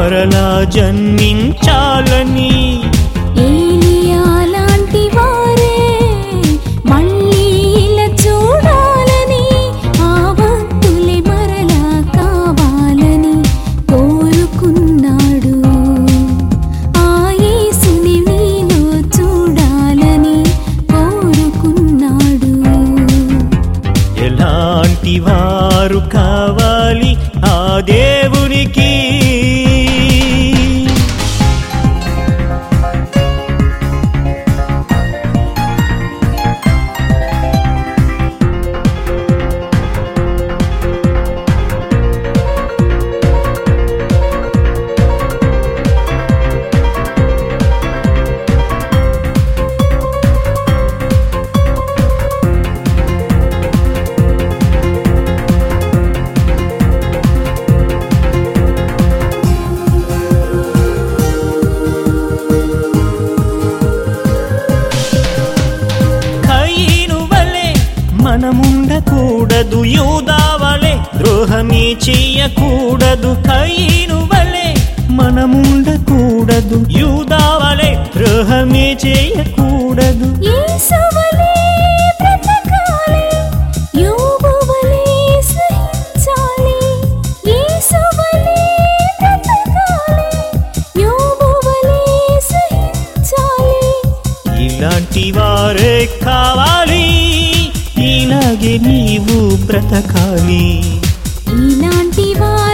మరలా జన్మించాలని మనముండకూడదు యూదావలే ద్రోహమే చెయ్యకూడదు కయ్యను వలే మనముండకూడదు. యూదావలే ద్రోహమే చేయకూడదు. యేసువలే బ్రతకాలి యోబువలే నీవు బ్రతకాలి. ఇలాంటి వారు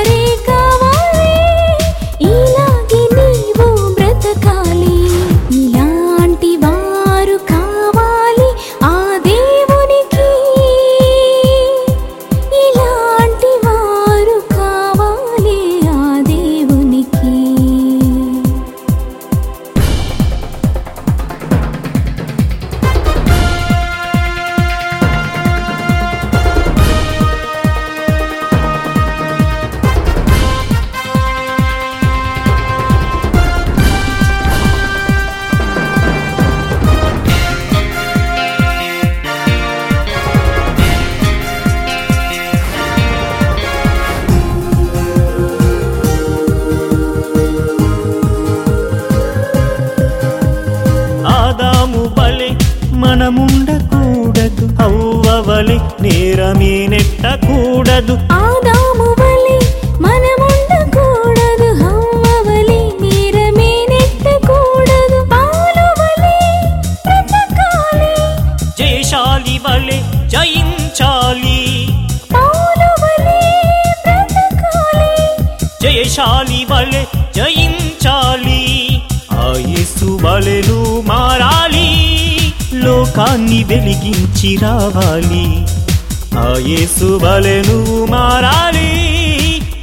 మనముండకూడదు హవ్వ వలె నేరమే నెట్టకూడదు. ఆదాము వలె మనముండకూడదు. హవ్వ వలె నీరమే నెట్టకూడదు. పాలు వలె బ్రతకాలి. జయశాలి వలె జయించాలి. పాలు వలె బ్రతకాలి. జయశాలి వలె జయించాలి. ఆ యేసు వలెను మారాలి లోకాన్ని వెలిగించి రావాలి. ఆ యేసు వలెను మారాలి.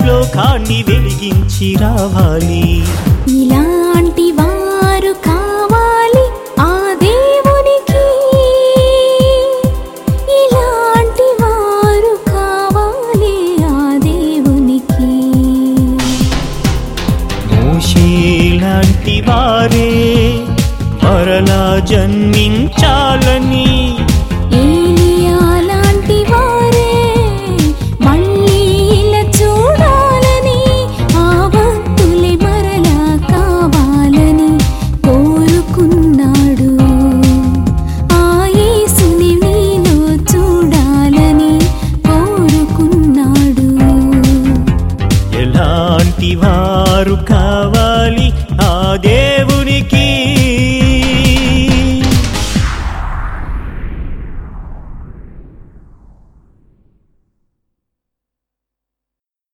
లోకాన్ని వెలిగించి రావాలి. ఇలాంటి వారు కావాలి ఆ దేవునికి. ఇలాంటి వారు కావాలి ఆ దేవునికి. మోషేలాంటి వారే మరలా జన్మించాలని